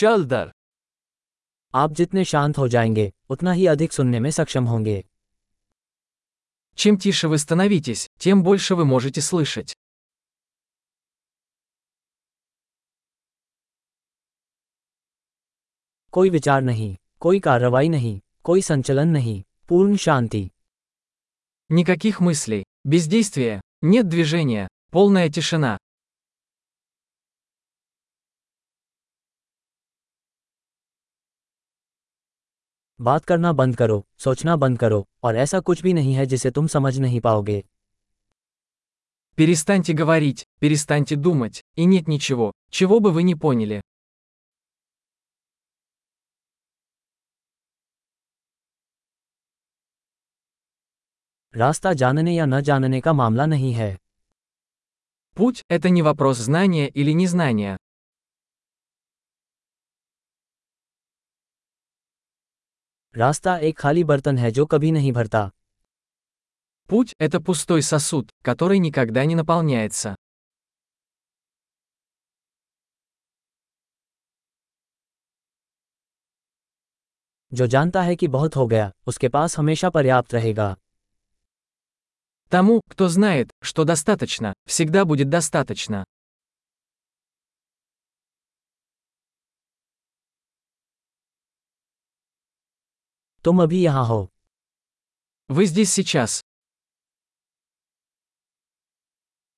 चल दर आप जितने शांत हो जाएंगे उतना ही अधिक सुनने में सक्षम होंगे Чем тише вы становитесь, тем больше вы можете слышать. कोई विचार नहीं कोई कार्रवाई नहीं कोई संचलन नहीं पूर्ण शांति Никаких мыслей, бездействия, нет движения, полная тишина. बात करना बंद करो सोचना बंद करो और ऐसा कुछ भी नहीं है जिसे तुम समझ नहीं पाओगे Перестаньте говорить, перестаньте думать, и нет ничего, чего бы вы не поняли. रास्ता जानने या न जानने का मामला नहीं है Путь – это не вопрос знания или незнания. रास्ता एक खाली बर्तन है जो कभी नहीं भरता Путь – это пустой сосуд, который никогда не наполняется. जो जानता है कि बहुत हो गया उसके पास हमेशा पर्याप्त रहेगा Тому, кто знает, что достаточно, всегда будет достаточно. तुम अभी यहाँ हो Вы здесь сейчас.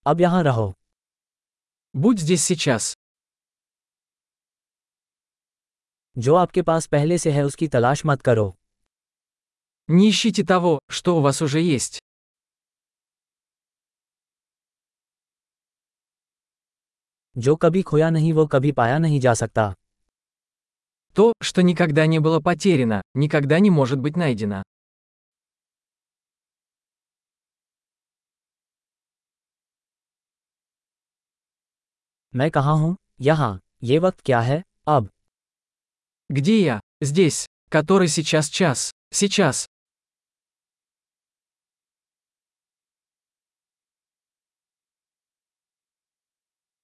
अब यहाँ रहो Будь здесь сейчас. जो आपके पास पहले से है उसकी तलाश मत करो Не ищите того, что у вас уже есть. जो कभी खोया नहीं वो कभी पाया नहीं जा सकता То, что никогда не было потеряно, никогда не может быть найдено. मैं कहाँ हूँ यहाँ ये वक्त क्या है अब Где я? Здесь. Который сейчас час. Сейчас.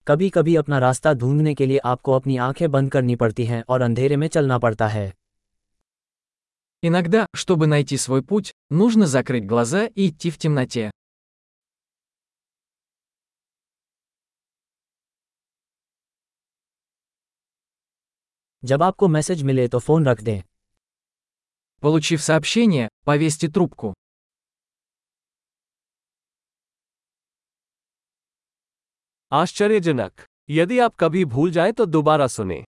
कभी कभी अपना रास्ता ढूंढने के लिए आपको अपनी आंखें बंद करनी पड़ती हैं और अंधेरे में चलना पड़ता है Иногда, чтобы найти свой путь, нужно закрыть глаза и идти в темноте. जब आपको मैसेज मिले तो फ़ोन रख दें Получив сообщение, повесьте трубку. आश्चर्यजनक। यदि आप कभी भूल जाए तो दोबारा सुने।